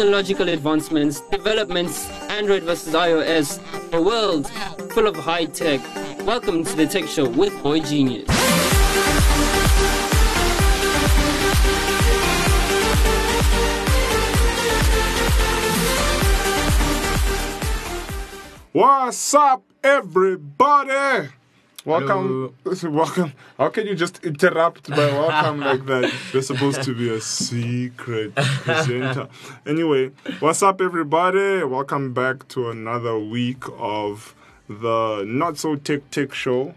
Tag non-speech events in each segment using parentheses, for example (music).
technological advancements, developments, Android versus iOS, a world full of high tech. Welcome to the Tech Show with Boy Genius. What's up, everybody? Welcome, (laughs) welcome. How can you just interrupt by welcome (laughs) like that? There's supposed to be a secret presenter. Anyway, what's up, everybody? Welcome back to another week of the Not So Tech Tech Show.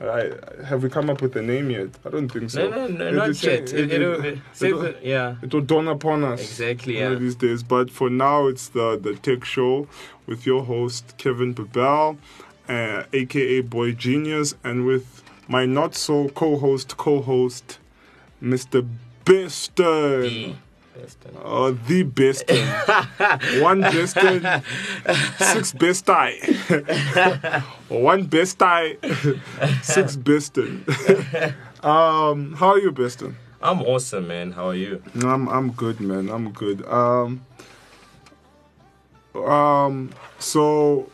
I, have we come up with a name yet? I don't think so. No, no, no, It- not it- yet. it- It, it- it'll- it- save it'll- yeah. it will dawn upon us. Exactly, one of yeah. these days. But for now, it's the the Tech Show with your host Kevin Babel, uh, aka Boy Genius, and with my not so co-host co-host Mr. Beston. Oh. Uh, the Beston. (laughs) One Beston, six best eye. (laughs) One best eye, six Beston. (laughs) um, how are you, Beston? I'm awesome, man. How are you? I'm I'm good, man. I'm good. Um, um. So,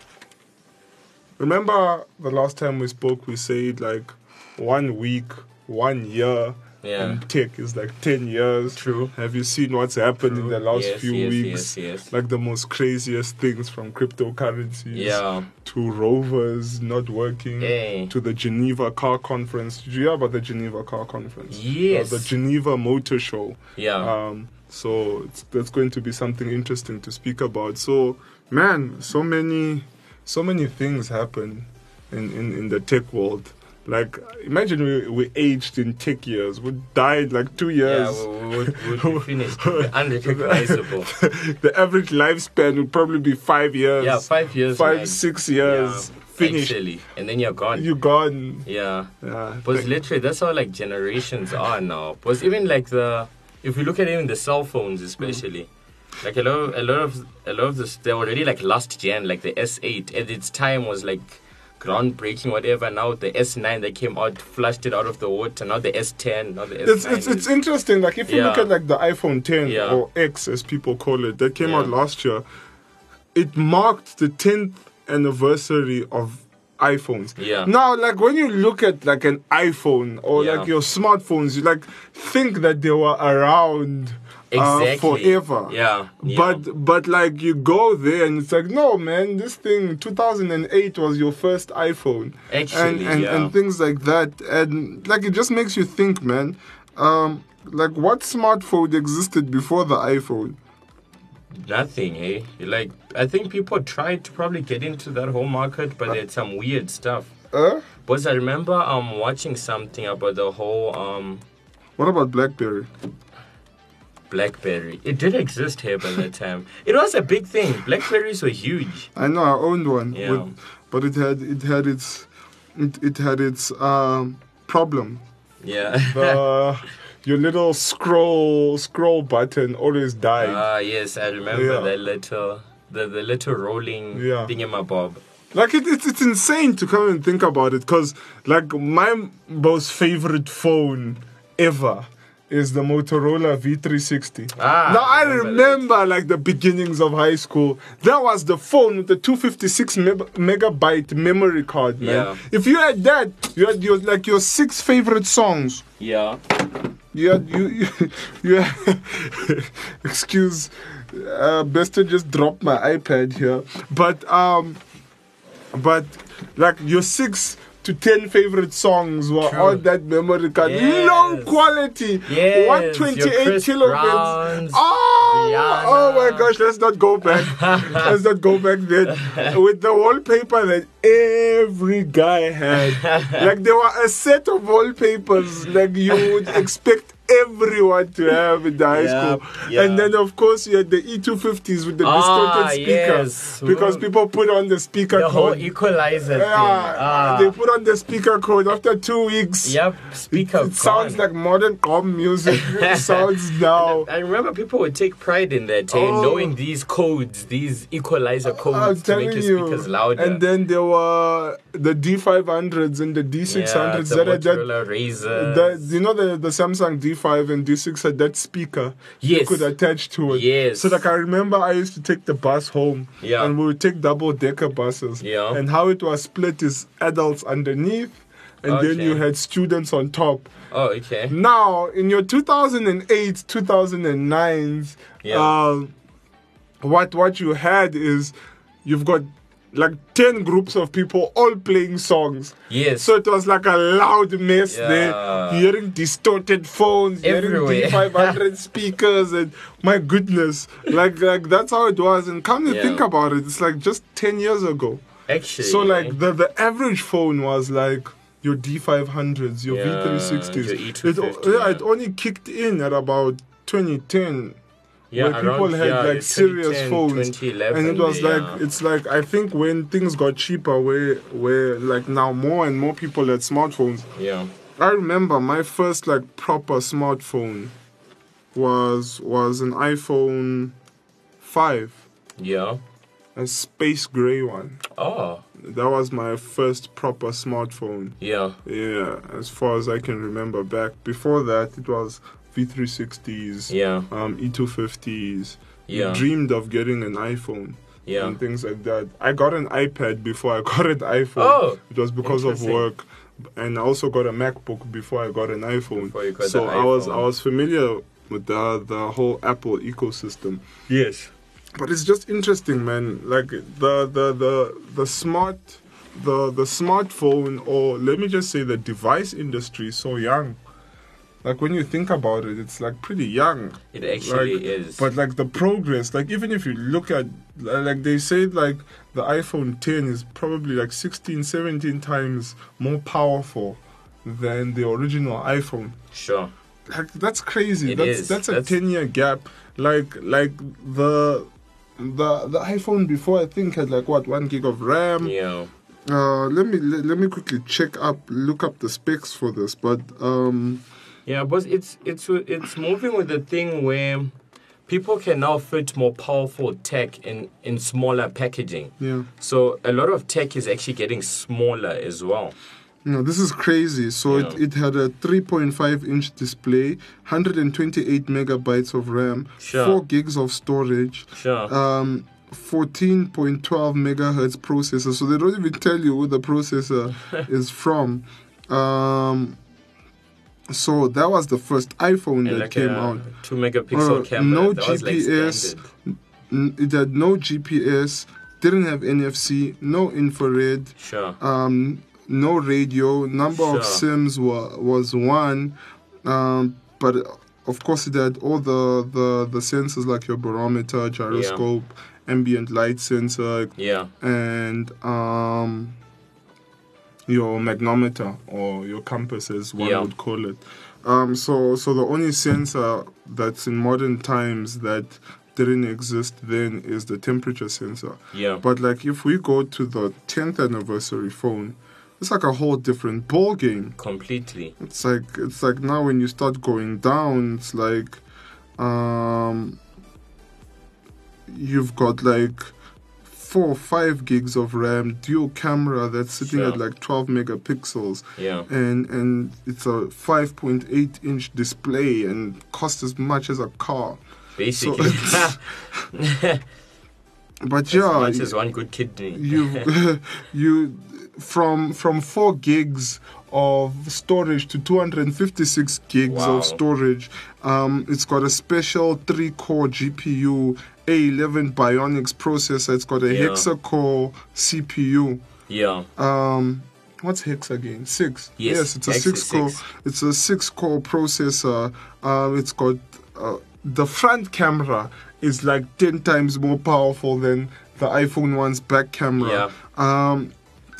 remember the last time we spoke, we said like one week, one year. Yeah. And tech is like ten years. True. Have you seen what's happened in the last Yes, few yes, weeks? yes, yes. Like the most craziest things from cryptocurrencies Yeah. to rovers not working Hey. to the Geneva Car Conference. Did you hear about the Geneva Car Conference? Yes. Uh, the Geneva Motor Show. Yeah. Um, so it's, that's going to be something interesting to speak about. So, man, so many, so many things happen in, in, in the tech world. Like, imagine we, we aged in tech years. We died like two yeah, years. we would we would be finished. Unrecognizable. (laughs) the average lifespan would probably be five years. Yeah, five years. Five, man. six years. Yeah, Finished. Actually, and then you're gone. You're gone. yeah. Yeah. Because literally, that's how like generations are now. Because even like the, if you look at even the cell phones, especially, like a lot, of, a lot of, a lot of this, they're already like last gen, like the S8 at its time was like groundbreaking, whatever. Now the S9 that came out, flushed it out of the water. Now the S10, now the S9. it's it's, it's interesting. Like if you look at like the iPhone 10 Yeah. or X as people call it, that came Yeah. out last year. It marked the 10th anniversary of iPhones. Yeah. Now, like when you look at like an iPhone or Yeah. like your smartphones, you like think that they were around. Uh, forever. Yeah, yeah. But but like you go there and it's like no man, this thing 2008 was your first iPhone. and Actually, and, yeah. and things like that and like it just makes you think man um like what smartphone existed before the iphone Nothing, hey. Like I think people tried to probably get into that whole market, but it's some weird stuff. uh Because I remember um watching something about the whole um what about blackberry BlackBerry. It did exist here by that time. It was a big thing. Blackberries were huge. i know i owned one Yeah. with, but it had it had its it, it had its um problem Yeah. uh (laughs) your little scroll scroll button always died Ah yes, I remember Yeah. that little the, the little rolling Yeah. thingamabob. Like it, it's it's insane to come and think about it, cause like my most favorite phone ever is the Motorola V360. Ah, now I remember remember like the beginnings of high school. That was the phone with the 256 meg- megabyte memory card, man. Yeah. If you had that, you had your like your six favorite songs. Yeah. You had you you, (laughs) you had, (laughs) excuse uh best to just drop my iPad here. But um but like your six to ten favorite songs were True. on that memory card. Yes. Low quality. Yes, 128 your kilobits. Browns, Oh, Rihanna. oh my gosh, let's not go back. (laughs) let's not go back then. With the wallpaper that every guy had. (laughs) like there were a set of wallpapers like you would expect everyone to have in the high Yeah, school. yeah. And then of course you had the E250s with the Ah, distorted speaker. yes. Because people put on the speaker The code. equalizer thing. yeah, Ah. they put on the speaker code after two weeks. Yep, speaker. It sounds like modern com music. (laughs) it sounds now. I remember people would take pride in that, eh, Oh. knowing these codes, these equalizer codes to make your you. speakers louder. And then there were the D500s and the D600s yeah, the that that. Motorola you know the, the Samsung D5 and D6 had that speaker you could attach to it. Yes. So like I remember I used to take the bus home. Yeah. And we would take double decker buses. Yeah. And how it was split is adults underneath and then you had students on top. oh, okay. Now, in your 2008, 2009s, Yeah. um, what what you had is you've got like 10 groups of people all playing songs. Yes. So it was like a loud mess Yeah. there, hearing distorted phones, Everywhere. hearing (laughs) D500 speakers, and my goodness, like like that's how it was. And come to Yeah. think about it, it's like just 10 years ago. Actually. So like eh? the the average phone was like your D500s, your Yeah, V360s. your it, yeah, it only kicked in at about 2010 yeah, where people around, had yeah, like serious phones and it was yeah. like it's like i think when things got cheaper where where like now more and more people had smartphones yeah. i remember my first like proper smartphone was was an iphone 5 Yeah. a space gray one Oh, that was my first proper smartphone yeah. yeah as far as i can remember back before that it was v360s Yeah. um, e250s Yeah. dreamed of getting an iphone Yeah. and things like that. I got an iPad before I (laughs) got an iPhone. Oh, it was because of work, and I also got a MacBook before I got an iPhone. Before you got so the I was. I was familiar with the the whole Apple ecosystem. Yes. But it's just interesting, man. Like the the the the smart the the smartphone, or let me just say the device industry, is so young. Like when you think about it, it's like pretty young. It actually Like, is. But like the progress, like even if you look at, like they said, like the iPhone 10 is probably like 16, 17 times more powerful than the original iPhone. sure. Like that's crazy. It that's is. that's a That's- 10 year gap. Like like the the the iPhone before I think had like what one gig of RAM. Yeah. Uh, let me let, let me quickly check up, look up the specs for this. But um, Yeah, but it's it's it's moving with the thing where people can now fit more powerful tech in in smaller packaging. yeah. So a lot of tech is actually getting smaller as well. No, this is crazy. So it, Yeah. it had a 3.5 inch display, 128 megabytes of RAM, Sure. 4 gigs of storage, Sure. um, 14.12 megahertz processor. So they don't even tell you who the processor (laughs) is from. Um, so that was the first iPhone and that like came out. two megapixel Uh, camera. no that was like GPS. N- It had no GPS, didn't have NFC, no infrared. Sure. um, no radio. Number of sims wa- was one, um, but of course it had all the, the the sensors like your barometer, gyroscope, ambient light sensor, Yeah. and um, your magnometer or your compass, as one Yeah. would call it. Um, so so the only sensor that's in modern times that didn't exist then is the temperature sensor. Yeah. But like if we go to the 10th anniversary phone, it's like a whole different ball game. Completely. It's like it's like now when you start going down, it's like um you've got like four or five gigs of RAM, dual camera that's sitting at like 12 megapixels, Yeah. and and it's a 5.8 inch display and costs as much as a car. Basically. (laughs) (laughs) But as yeah, much as one good kidney. you (laughs) you from from 4 gigs of storage to 256 gigs Wow. of storage um it's got a special 3 core gpu a11 bionics processor it's got a Yeah. hexa core cpu Yeah. um what's hex again six Yes, it's a hex six core. it's a six core processor um it's got uh, the front camera is like 10 times more powerful than the iphone 1's back camera um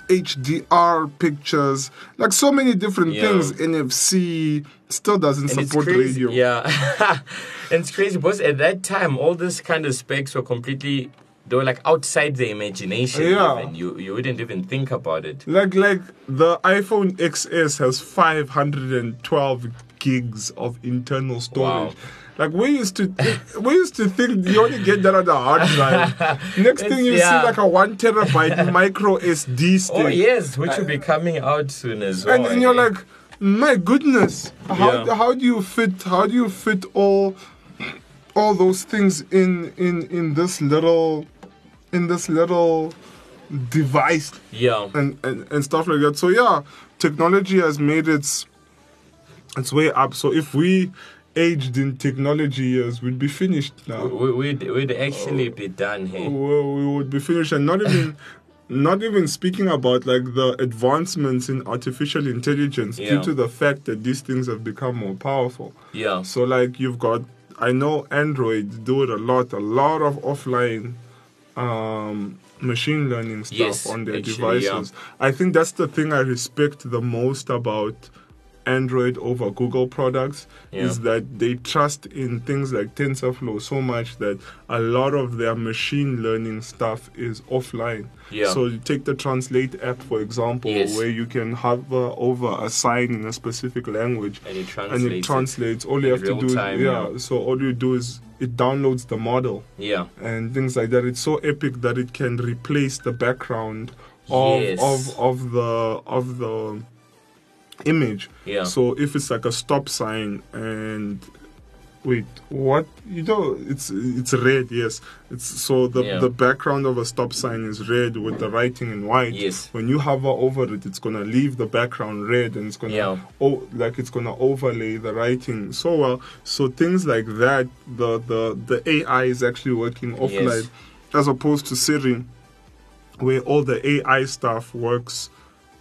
hdr pictures like so many different Yeah. things nfc still doesn't And support radio Yeah. (laughs) and it's crazy because at that time, all this kind of specs were completely, they were like outside the imagination. Yeah. Even. You, you wouldn't even think about it. like like the iphone xs has 512 gigs of internal storage. Like we used to, we used to think you only get that on the hard drive. (laughs) Next thing you yeah. see, like a one terabyte (laughs) micro SD stick. Oh yes, which uh, will be coming out soon as well. and, you're like, my goodness, how Yeah. how do you fit how do you fit all all those things in in in this little in this little device yeah, and, and and stuff like that. So yeah, technology has made its its way up. So if we aged in technology years, we'd be finished now. we, we'd we'd actually be done here. Well, we would be finished and not even (laughs) not even speaking about like the advancements in artificial intelligence Yeah. due to the fact that these things have become more powerful Yeah, so like you've got i know android do it a lot a lot of offline um machine learning stuff Yes, on their actually, yeah. devices i think that's the thing i respect the most about android over google products is that they trust in things like tensorflow so much that a lot of their machine learning stuff is offline Yeah. so you take the translate app for example Yes. where you can hover over a sign in a specific language and it translates. and it translates. All you have to do, time, is, yeah, yeah. So all you do is it downloads the model yeah, and things like that. It's so epic that it can replace the background of Yes. of of the of the image. yeah. So if it's like a stop sign and wait, what you know? It's it's red. Yes. It's so the Yeah. the background of a stop sign is red with the writing in white. Yes. When you hover over it, it's gonna leave the background red and it's gonna Yeah. oh like it's gonna overlay the writing so well. So things like that, the the the AI is actually working offline Yes. as opposed to Siri, where all the AI stuff works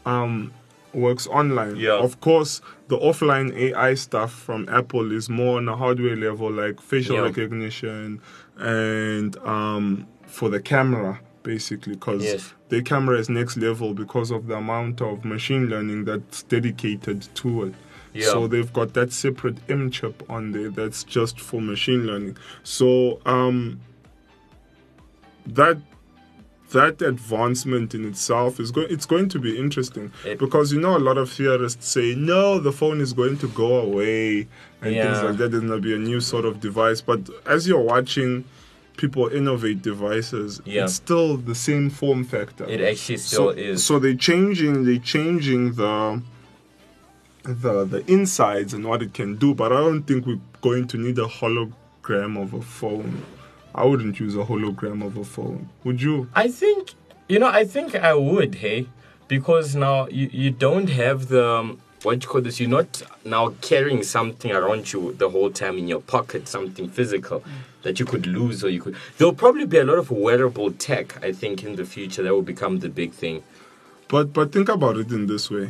um works online. Yeah. Of course, the offline AI stuff from Apple is more on a hardware level, like facial Yeah. recognition and um for the camera basically because Yes. their camera is next level because of the amount of machine learning that's dedicated to it. Yeah. So they've got that separate M chip on there that's just for machine learning. So um that that advancement in itself is going it's going to be interesting. It- because you know a lot of theorists say no the phone is going to go away and things like that. There's going to be a new sort of device. But as you're watching people innovate devices Yeah. it's still the same form factor. It actually still so, is. so they're changing they're changing the the the insides and what it can do. But i don't think we're going to need a hologram of a phone i wouldn't use a hologram of a phone would you I think you know. I think I would. Hey, because now you you don't have the um, what you call this. You're not now carrying something around you the whole time in your pocket, something physical that you could lose or you could. There'll probably be a lot of wearable tech. I think in the future that will become the big thing. but but think about it in this way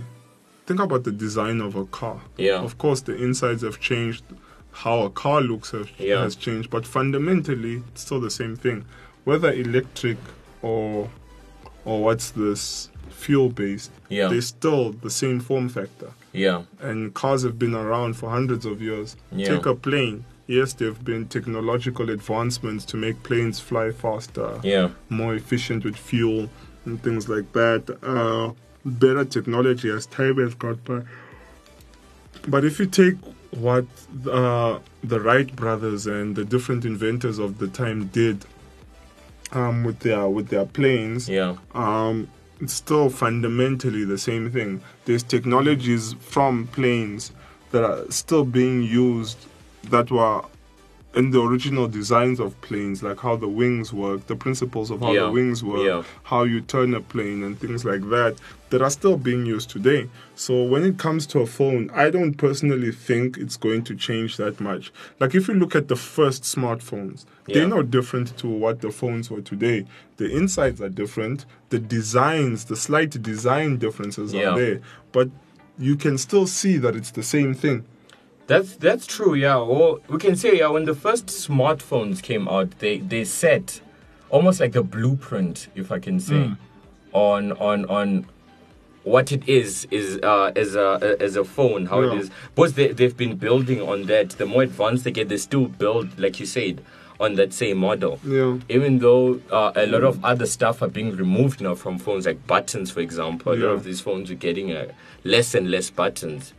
think about the design of a car Yeah. of course the insides have changed how a car looks have, Yeah. has changed but fundamentally it's still the same thing whether electric or or what's this fuel based Yeah. they're still the same form factor Yeah. and cars have been around for hundreds of years Yeah. take a plane yes there have been technological advancements to make planes fly faster Yeah. more efficient with fuel and things like that. Uh, better technology as time has gone by. But if you take what uh, the Wright brothers and the different inventors of the time did um, with their with their planes, Yeah. um, it's still fundamentally the same thing. There's technologies from planes that are still being used that were in the original designs of planes, like how the wings work, the principles of how Yeah, the wings work, yeah. how you turn a plane, and things like that, that are still being used today. So when it comes to a phone, I don't personally think it's going to change that much. Like if you look at the first smartphones, Yeah. they're no different to what the phones were today. The insides are different, the designs, the slight design differences are there, but you can still see that it's the same thing. That's that's true, yeah. Well, we can say yeah. When the first smartphones came out, they they set almost like a blueprint, if I can say, on on on what it is is uh, as a as a phone, how Yeah. it is. Because they they've been building on that. The more advanced they get, they still build, like you said, on that same model. Yeah. Even though uh, a lot of other stuff are being removed now from phones, like buttons, for example. Yeah. A lot of these phones are getting uh, less and less buttons.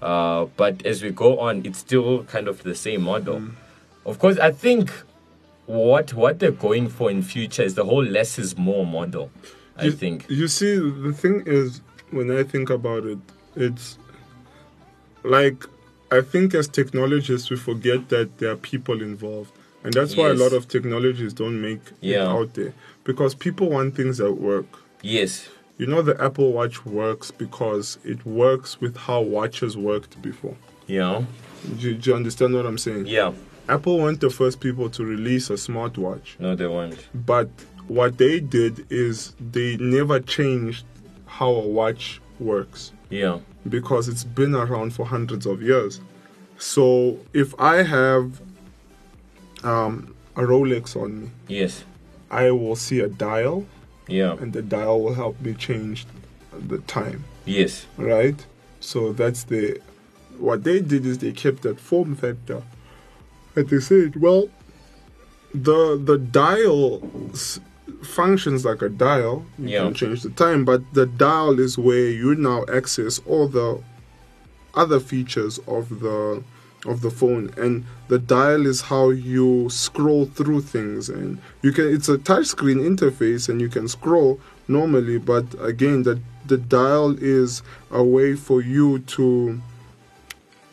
Uh, but as we go on, it's still kind of the same model. Mm. Of course, I think what what they're going for in future is the whole less is more model. I you, think. You see, the thing is, when I think about it, it's like I think as technologists we forget that there are people involved, and that's why a lot of technologies don't make it Yeah. out there because people want things that work. Yes. You know, the Apple Watch works because it works with how watches worked before. Yeah. Do, do you understand what I'm saying? Yeah. Apple weren't the first people to release a smartwatch, No, they weren't. but what they did is they never changed how a watch works Yeah. because it's been around for hundreds of years. So if I have um, a Rolex on me, Yes. I will see a dial, Yeah. and the dial will help me change the time. Yes. right? So that's the what they did is they kept that form factor, and they said, well, the the dial functions like a dial. You Yeah. can change the time, but the dial is where you now access all the other features of the of the phone and the dial is how you scroll through things and you can it's a touchscreen interface and you can scroll normally but again the the dial is a way for you to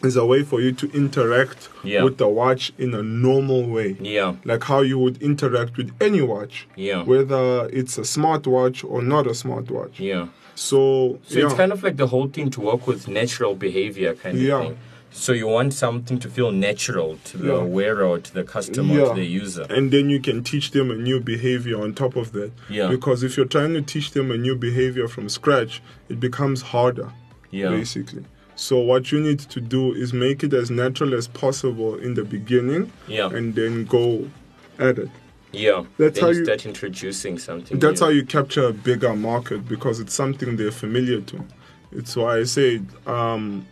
is a way for you to interact Yeah. with the watch in a normal way Yeah. like how you would interact with any watch Yeah. whether it's a smartwatch or not a smartwatch Yeah. so, So yeah. it's kind of like the whole thing to work with natural behavior kind of Yeah. thing. So you want something to feel natural to the Yeah. wearer or to the customer, Yeah. to the user. and then you can teach them a new behavior on top of that. Yeah. Because if you're trying to teach them a new behavior from scratch, it becomes harder, Yeah. basically. So what you need to do is make it as natural as possible in the beginning, Yeah. and then go at it. Yeah. That's then how you start introducing something. That's new. how you capture a bigger market because it's something they're familiar to. It's why I say um,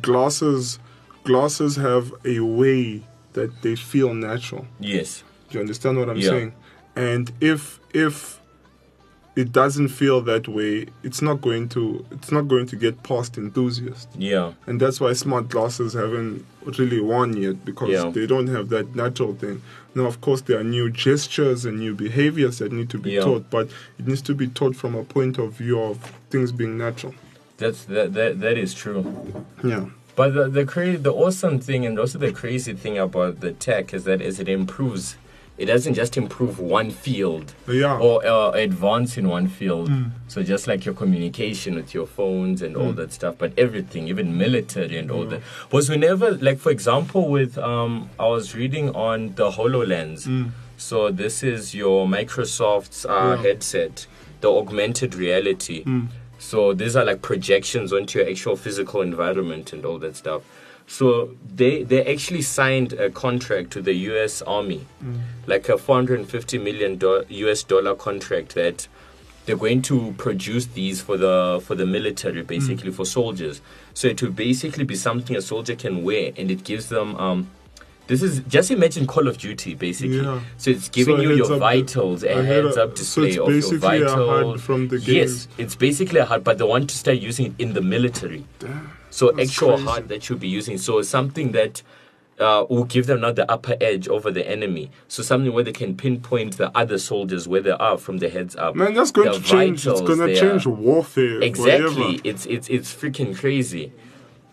glasses. Glasses have a way that they feel natural. Yes. Do you understand what I'm Yeah. saying? And if if it doesn't feel that way, it's not going to it's not going to get past enthusiasts. Yeah. And that's why smart glasses haven't really won yet because Yeah. they don't have that natural thing. Now, of course, there are new gestures and new behaviors that need to be Yeah. taught, but it needs to be taught from a point of view of things being natural. That's that that, that is true. Yeah. But the the cra- the awesome thing and also the crazy thing about the tech is that as it improves, it doesn't just improve one field Yeah. or uh, advance in one field. Mm. So just like your communication with your phones and all that stuff, but everything, even military and all that. Was whenever, like for example, with um, I was reading on the Hololens. Mm. So this is your Microsoft's uh, Yeah. headset, the augmented reality. Mm. So these are like projections onto your actual physical environment and all that stuff. So they they actually signed a contract to the U.S. Army, like a 450 million do- U.S. dollar contract that they're going to produce these for the for the military, basically for soldiers. So it will basically be something a soldier can wear, and it gives them. Um, this is just imagine Call of Duty, basically. Yeah. So it's giving So you your vitals, a, a heads up so display it's of your vitals. HUD from the Yes, it's basically a HUD, but they want to start using it in the military. So actual crazy. HUD that you'll be using. So something that uh, will give them now the upper edge over the enemy. So something where they can pinpoint the other soldiers where they are from the heads up. Man, that's going Their to change. It's going to change warfare. Exactly. forever. It's it's it's freaking crazy.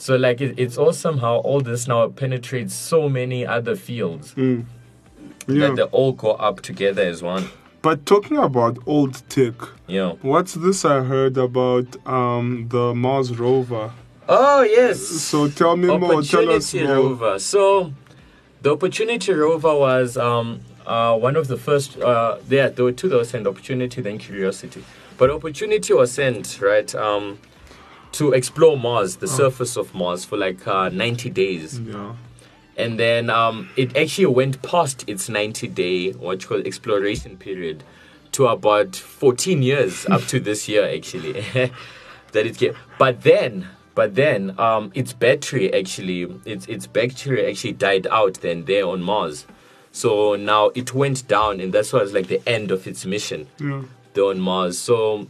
So like it, it's awesome how all this now penetrates so many other fields Mm. Yeah. that they all go up together as one. But talking about old tech, Yeah. what's this I heard about um, the Mars rover? Oh yes. So tell me more. Tell us Opportunity more. Rover. So, the Opportunity Rover was um, uh, one of the first. Uh, there, there were two that were sent: Opportunity, then Curiosity. But Opportunity was sent right um, to explore Mars, Oh. the surface of Mars, for like uh, 90 days, Yeah. and then um, it actually went past its 90-day what you call exploration period to about 14 years (laughs) up to this year actually (laughs) that it came. But then, but then, um, its battery actually, its its battery actually died out then there on Mars. So now it went down, and that's was like the end of its mission Yeah. there on Mars. So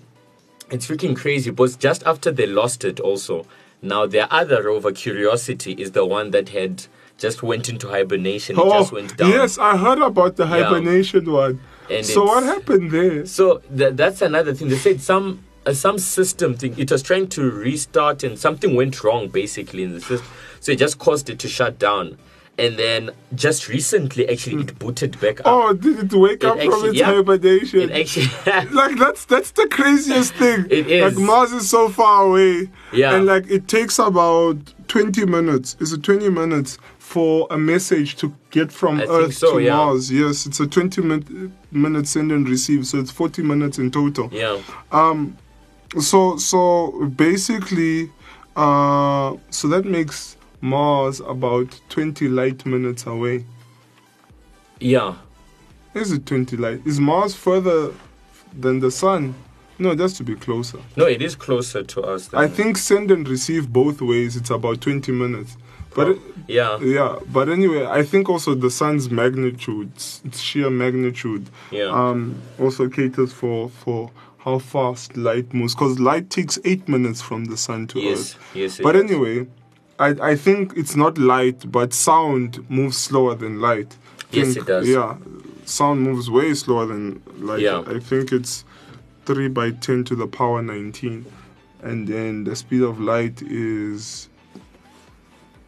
it's freaking crazy. But just after they lost it, also Now their other rover, Curiosity, is the one that had just went into hibernation. It Oh, just went down. yes, I heard about the hibernation one. And so what happened there? So th- that's another thing. They said some uh, some system thing. It was trying to restart, and something went wrong basically in the system. So it just caused it to shut down. And then just recently, actually, it booted back up. Oh, did it wake It up from its yeah. hibernation? It actually, (laughs) like that's that's the craziest thing. It is. Like Mars is so far away. Yeah. And like it takes about twenty minutes. Is it twenty minutes for a message to get from I Earth so, to yeah. Mars? Yes, it's a twenty minute minute send and receive. So it's forty minutes in total. yeah, Um, So so basically, uh, so that makes Mars about twenty light minutes away. yeah. Is it twenty light? Is Mars further than the Sun? No, that's to be closer. No, it is closer to us. Than, I think send and receive both ways. It's about twenty minutes. But it, Yeah, yeah, but anyway, I think also the sun's magnitude, sheer magnitude, yeah, um, also caters for for how fast light moves. Because light takes eight minutes from the sun to yes, Earth. yes. it But anyway, I I think it's not light, but sound moves slower than light. Yes, it does. Yeah, sound moves way slower than light. Yeah. I think it's three by ten to the power nineteen, and then the speed of light is.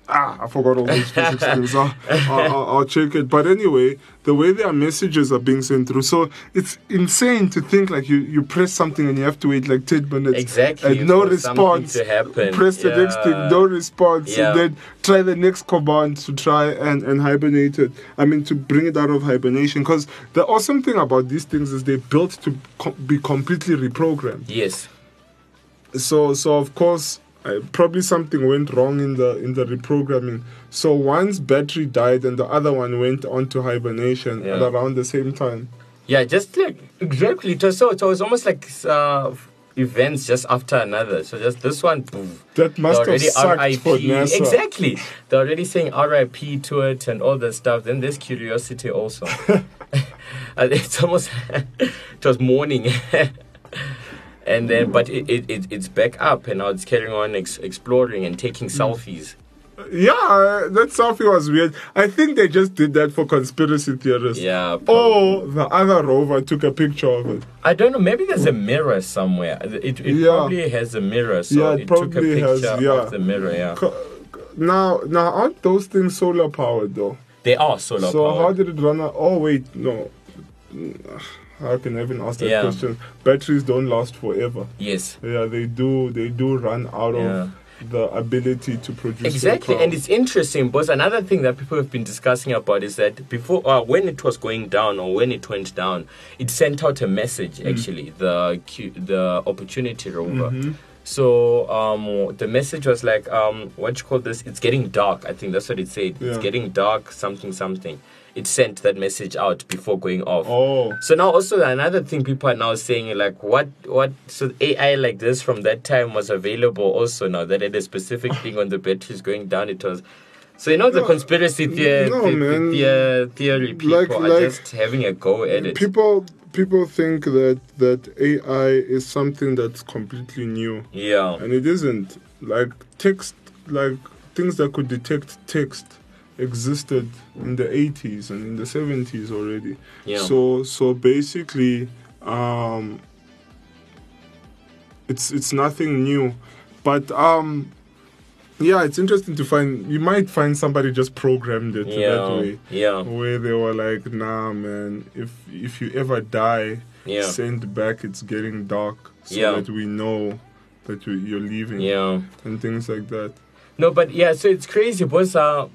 Ah, I forgot all these physics (laughs) things. I'll, I'll, I'll- check it. But anyway, the way their messages are being sent through, so it's insane to think like you, you press something and you have to wait like 10 minutes. Exactly, And no response. to happen. Press the next thing, no response. Yeah. And then try the next command to try and, and hibernate it. I mean, to bring it out of hibernation. Because the awesome thing about these things is they're built to co- be completely reprogrammed yes, so so of course uh, probably something went wrong in the in the reprogramming so one's battery died and the other one went on to hibernation Yeah. at around the same time yeah. Just like exactly. So. It was almost like uh, events just after another. So just this one. Poof, that must have sucked already for RIP. NASA. Exactly. They're already saying RIP to it and all that stuff. Then there's curiosity also. (laughs) (laughs) It's almost (laughs) it was mourning. And then but it, it, it it's back up and now it's carrying on ex- exploring and taking Hmm. selfies. yeah that selfie was weird i think they just did that for conspiracy theorists Yeah. probably. or the other rover took a picture of it I don't know. Maybe there's a mirror somewhere. It, it Yeah. probably has a mirror. So Yeah, it it, took a picture has, yeah. of the mirror. Yeah. Now now aren't those things solar powered though They are solar powered. so powered. how did it run out? oh wait no how can I even ask that Yeah. question? Batteries don't last forever. yes. Yeah, they do. They do run out Yeah. of the ability to produce Exactly, and it's interesting because another thing that people have been discussing about is that before, uh, when it was going down or when it went down, it sent out a message. Mm. Actually, the the Opportunity rover. Mm-hmm. So um, the message was like, um, what you call this? It's getting dark. I think that's what it said. Yeah. It's getting dark. Something something. It sent that message out before going off. oh, So now also another thing people are now saying like what what so AI like this from that time was available also now that had a specific thing on the batteries going down it was so you know the No, conspiracy uh, theory no, man. theory people Like- are like just having a go at it. people people think that that AI is something that's completely new, yeah. and it isn't. Like text, like things that could detect text existed in the 80s and in the 70s already. Yeah. So so basically, um, it's it's nothing new, but um, yeah, it's interesting to find. You might find somebody just programmed it that yeah. way, Yeah. where they were like, "Nah, man, if if you ever die, Yeah. send back. It's getting dark, so Yeah. that we know that you, you're leaving, Yeah. and things like that." No, but yeah, so it's crazy because uh,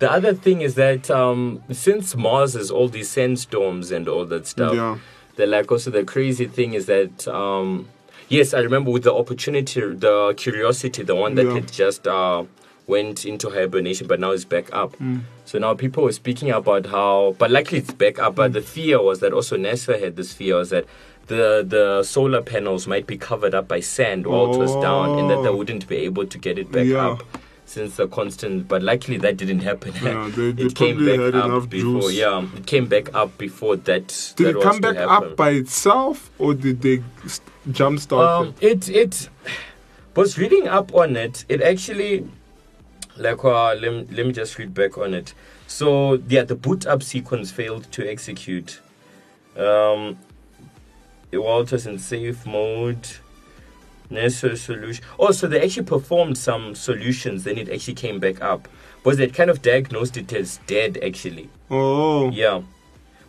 the other thing is that um, since Mars has all these sandstorms and all that stuff, Yeah. the like also the crazy thing is that um, yes, I remember with the opportunity, the curiosity, the one that Yeah. had just uh, went into hibernation, but now it's back up. Mm. So now people were speaking about how, but luckily it's back up. Mm. But the fear was that also NASA had this fear was that the the solar panels might be covered up by sand while it was down, and that they Oh. wouldn't be able to get it back Yeah. up. Since the constant, but luckily that didn't happen. Yeah, (laughs) they- they it came back had up enough before. juice. Yeah, it came back up before that. Did that it was come back happen. up by itself, or did they st- jumpstart Um, it? it it was reading up on it. It actually, like, uh, let, me, let me just read back on it. So, yeah, the boot up sequence failed to execute. Um, Walters in safe mode. Necessary solution. Oh, so they actually performed some solutions, then it actually came back up. Was they kind of diagnosed it as dead, actually. Oh. Yeah.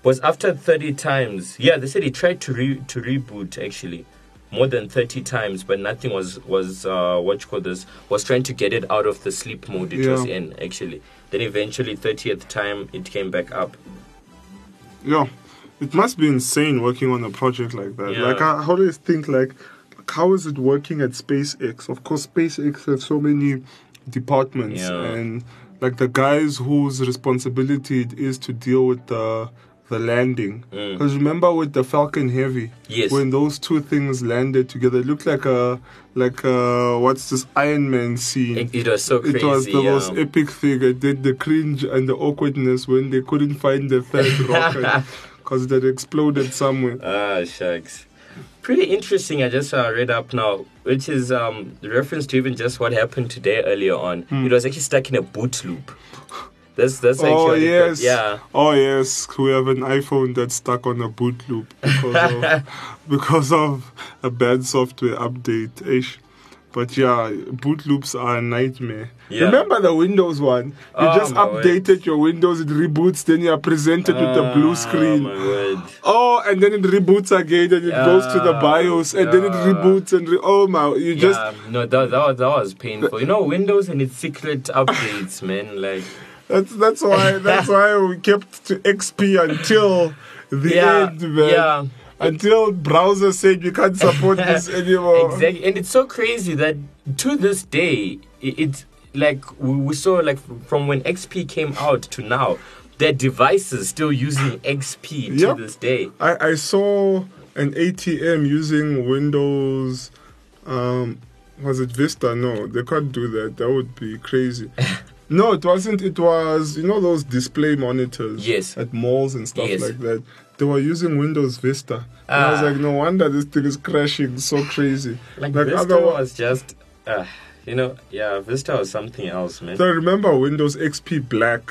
Was after 30 times. Yeah, they said he tried to re- to reboot, actually more than 30 times but nothing was was uh, what you call this was trying to get it out of the sleep mode it Yeah. was in actually then eventually 30th time it came back up Yeah, it must be insane working on a project like that. Yeah. Like I always think, like, how is it working at SpaceX? Of course, SpaceX has so many departments, Yeah. and like the guys whose responsibility it is to deal with the the landing. Mm. Because remember with the Falcon Heavy, Yes. when those two things landed together, it looked like a like a, what's this Iron Man scene. it, it was so crazy It was the yeah. most epic thing. I did the cringe and the awkwardness when they couldn't find the third (laughs) rocket because it had exploded somewhere. ah shucks pretty interesting. I just uh, read up now which is um the reference to even just what happened today earlier on. Hmm. it was actually stuck in a boot loop. That's that's actually Oh yes, yeah. Oh yes, we have an iPhone that's stuck on a boot loop because of (laughs) because of a bad software update. Ish. But yeah, boot loops are a nightmare. Yeah. Remember the Windows one? You Oh, just my word. updated your Windows, it reboots, then you are presented with the blue Ah, screen. Oh, and then it reboots again, and it goes to the BIOS, and then it reboots, and re- oh my, you just no, that, that was that was painful. You know, Windows and its secret (laughs) updates, man. Like, that's that's why that's (laughs) why we kept to XP until the end, man. yeah. Until browser said you can't support this (laughs) anymore. exactly, and it's so crazy that to this day, it's like we, we saw like from when XP came out to now, their devices still using XP to Yep. this day. I, I saw an ATM using Windows. Um, was it Vista? No, they can't do that. That would be crazy. (laughs) no, it wasn't. It was you know those display monitors. Yes. At malls and stuff Yes. like that. They were using Windows Vista. And I was Ah. like, no wonder this thing is crashing so crazy. Like, Like, Vista otherwise- was just, uh, you know, yeah, Vista was something else, man. So I remember Windows XP Black.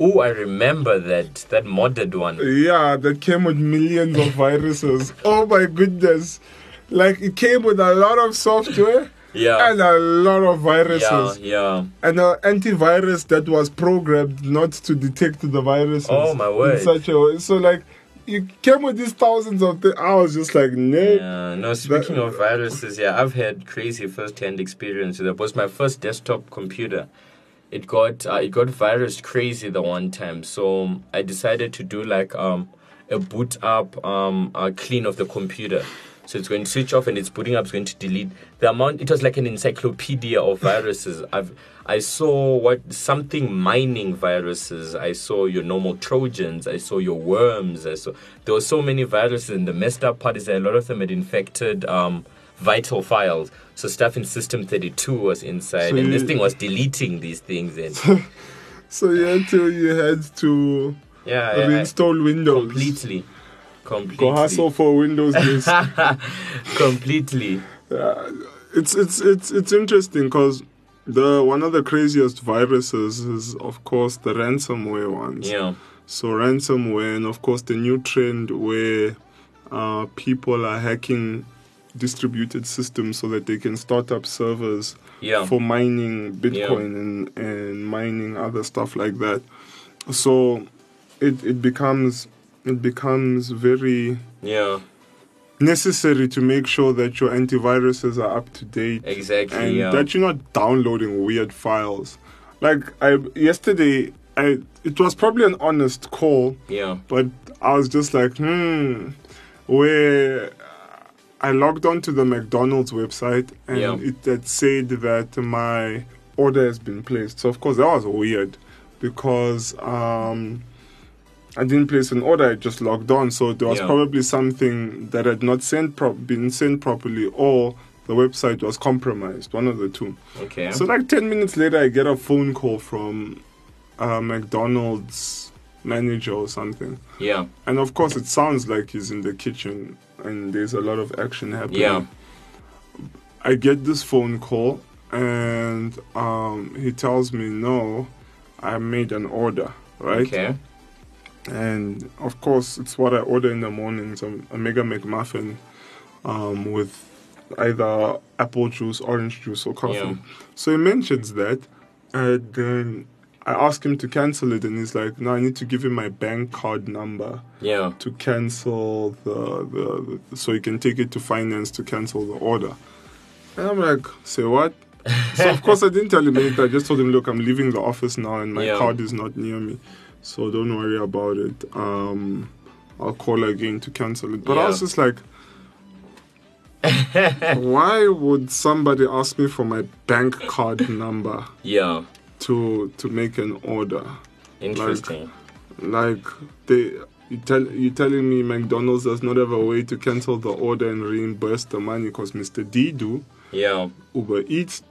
Oh, I remember that that modded one. Yeah, that came with millions of viruses. (laughs) Oh my goodness. Like it came with a lot of software (laughs) Yeah. and a lot of Yeah, viruses. yeah. And an antivirus that was programmed not to detect the viruses. Oh, my word. In such a way. So like you came with these thousands of things. I was just like, no. Yeah, no, speaking of viruses, yeah, I've had crazy first-hand experience with it. It was my first desktop computer. It got uh, it got virus crazy the one time, so I decided to do like um a boot up um a clean of the computer. So it's going to switch off and it's booting up. It's going to delete the amount. It was like an encyclopedia of viruses. I've I saw what something mining viruses. I saw your normal trojans. I saw your worms. I saw there were so many viruses. And the messed up part is that a lot of them had infected um, vital files. So stuff in System 32 was inside, So and this thing was deleting these things. And (laughs) So you had to you had to yeah, I- I- Windows. completely, completely, Go hustle for Windows (laughs) completely. it's it's it's it's interesting because the one of the craziest viruses is of course the ransomware ones. Yeah, So ransomware and of course the new trend where uh, people are hacking distributed systems so that they can start up servers yeah, for mining Bitcoin and, and mining other stuff like that. So it it becomes it becomes very yeah. Necessary to make sure that your antiviruses are up to date Exactly. and yeah. that you're not downloading weird files. Like I yesterday, I it was probably an honest call, yeah. but I was just like, hmm, where I logged on to the McDonald's website and Yeah. it had said that my order has been placed. So of course that was weird because um, I didn't place an order. I just logged on, so there was Yeah. probably something that had not sent pro- been sent properly, or the website was compromised. One of the two. Okay. So like ten minutes later, I get a phone call from uh, McDonald's manager or something, yeah. and of course it sounds like he's in the kitchen and there's a lot of action happening. Yeah. I get this phone call, and um, he tells me, "No, I made an order." Right. Okay. And of course it's what I order in the mornings a, a mega McMuffin um, with either apple juice, orange juice, or coffee. Yeah. So he mentions that, and then I ask him to cancel it, and he's like, "No, I need to give him my bank card number Yeah. to cancel the, the, the so he can take it to finance to cancel the order." And I'm like, "Say what?" (laughs) so of course I didn't tell him anything. I just told him, "Look, I'm leaving the office now, and my Yeah. card is not near me, so don't worry about it. Um, I'll call again to cancel it." But I was just like, (laughs) "Why would somebody ask me for my bank card number Yeah. to to make an order?" Interesting. Like they. You tell you telling me McDonald's does not have a way to cancel the order and reimburse the money because Mr. D do. yeah. Uber Eats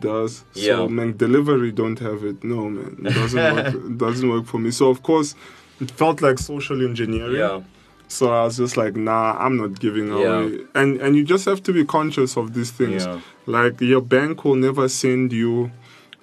does. Yeah. So delivery don't have it. No man, it doesn't work. (laughs) it doesn't work for me. So of course, it felt like social engineering. Yeah. So I was just like, nah, I'm not giving Yeah. away. And and you just have to be conscious of these things. Yeah. Like your bank will never send you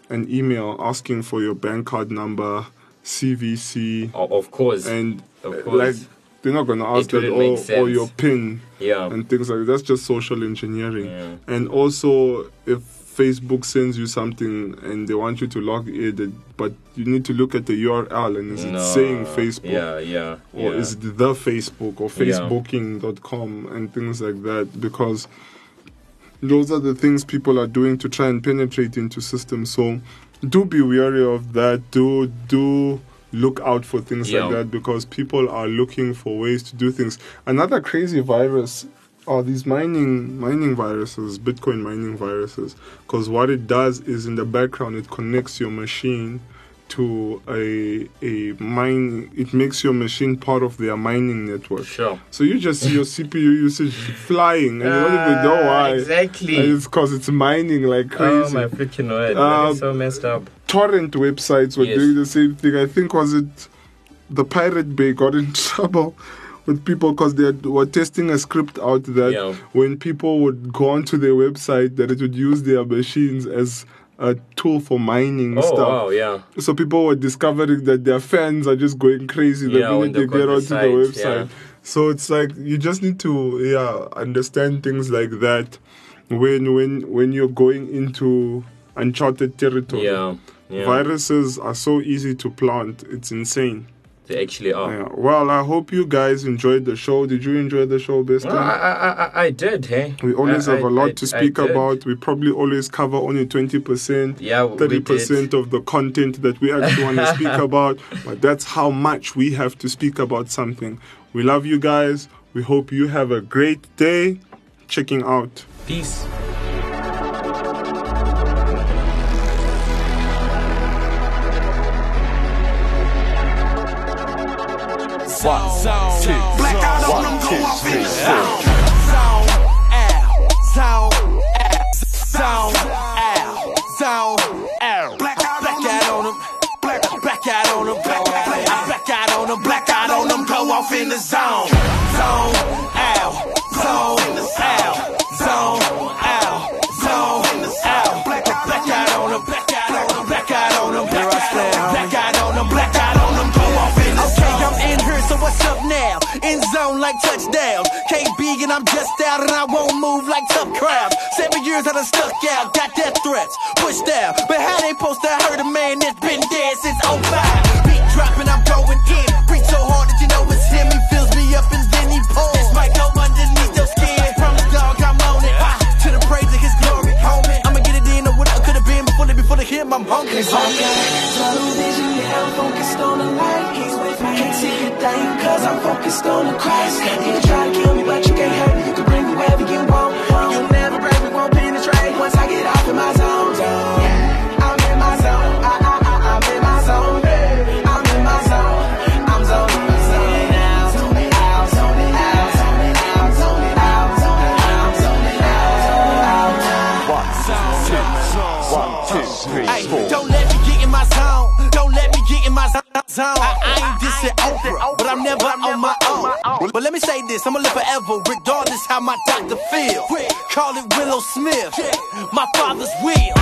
an email asking for your bank card number, CVC, O- Of course. and Of uh, course. like they're not gonna ask that or, or your PIN yeah. and things like that. That's just social engineering. Yeah. And also, if Facebook sends you something and they want you to log in, but you need to look at the URL and is No. it saying Facebook Yeah. Yeah. or yeah. is it the Facebook or. Facebooking.com and things like that because those are the things people are doing to try and penetrate into systems. So do be wary of that. Do do look out for things Yeah. like that because people are looking for ways to do things. Another crazy virus are these mining mining viruses, Bitcoin mining viruses. Because what it does is in the background it connects your machine to a a mine. It makes your machine part of their mining network. Sure. So you just see your CPU usage flying, and you don't even know Ah, why. Exactly. And it's because it's mining like crazy. Oh my freaking word! Um, is so messed up. Torrent websites were Yes. doing the same thing. I think was it the Pirate Bay got in (laughs) trouble with people because they were testing a script out that Yeah. when people would go onto their website, that it would use their machines as a tool for mining Oh stuff. wow! Yeah. So people were discovering that their fans are just going crazy the Yeah, when minute they get onto to the the site, website. So it's like you just need to yeah understand things like that when when when you're going into uncharted territory. Yeah. Yeah. Viruses are so easy to plant. It's insane. They actually are. Yeah. Well, I hope you guys enjoyed the show. Did you enjoy the show, best? No, I, I, I, I did. Hey. we always I- have a lot to speak about. We probably always cover only 20%. Yeah, 30% of the content that we actually want to (laughs) speak about. But that's how much we have to speak about something. We love you guys. We hope you have a great day. Checking out. Peace. Blackout on them, go off in the zone. Zone. Blackout on them, black, blackout on them, black, I blackout on them, blackout on them, go off in the zone. Zone, touchdowns. KB and I'm just out and I won't move like tough crowds. Seven years I done stuck out, got death threats, pushed down. But how they supposed to hurt a man that's been dead since 05? it's gonna crash. You can try to kill me, but you can't hurt me. You can bring me wherever you want. You'll never break me, won't penetrate. Once I get off in my zone, zone. I'm in my zone. I, I, I, I'm in my zone. Yeah. I'm in my zone. I'm zoning. One, two, three, four. Don't let me get in my zone. Don't let me get in my zone. I, I ain't dissing Oprah, but I'm never on my but let me say this, I'ma live forever, regardless how my doctor feel. Call it Willow Smith, my father's will.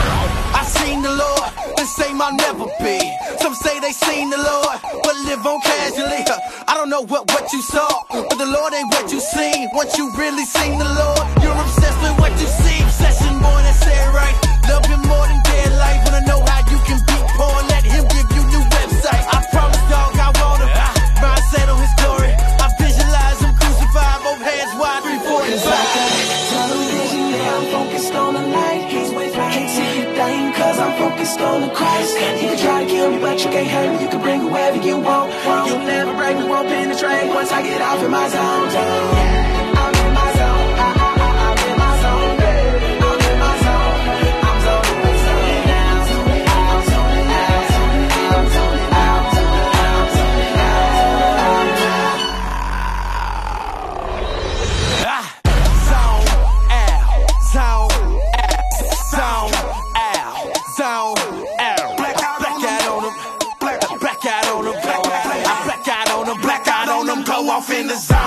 I seen the Lord, the same I'll never be. Some say they seen the Lord, but live on casually. I don't know what, what you saw, but the Lord ain't what you seen. Once you really seen the Lord, you're obsessed with what you see. Focused on the light. Can't see a thing, cause I'm focused on the Christ. You can try to kill me, but you can't hurt me. You can bring whoever you want. You'll never break me, won't penetrate once I get off in my zone. In the zone.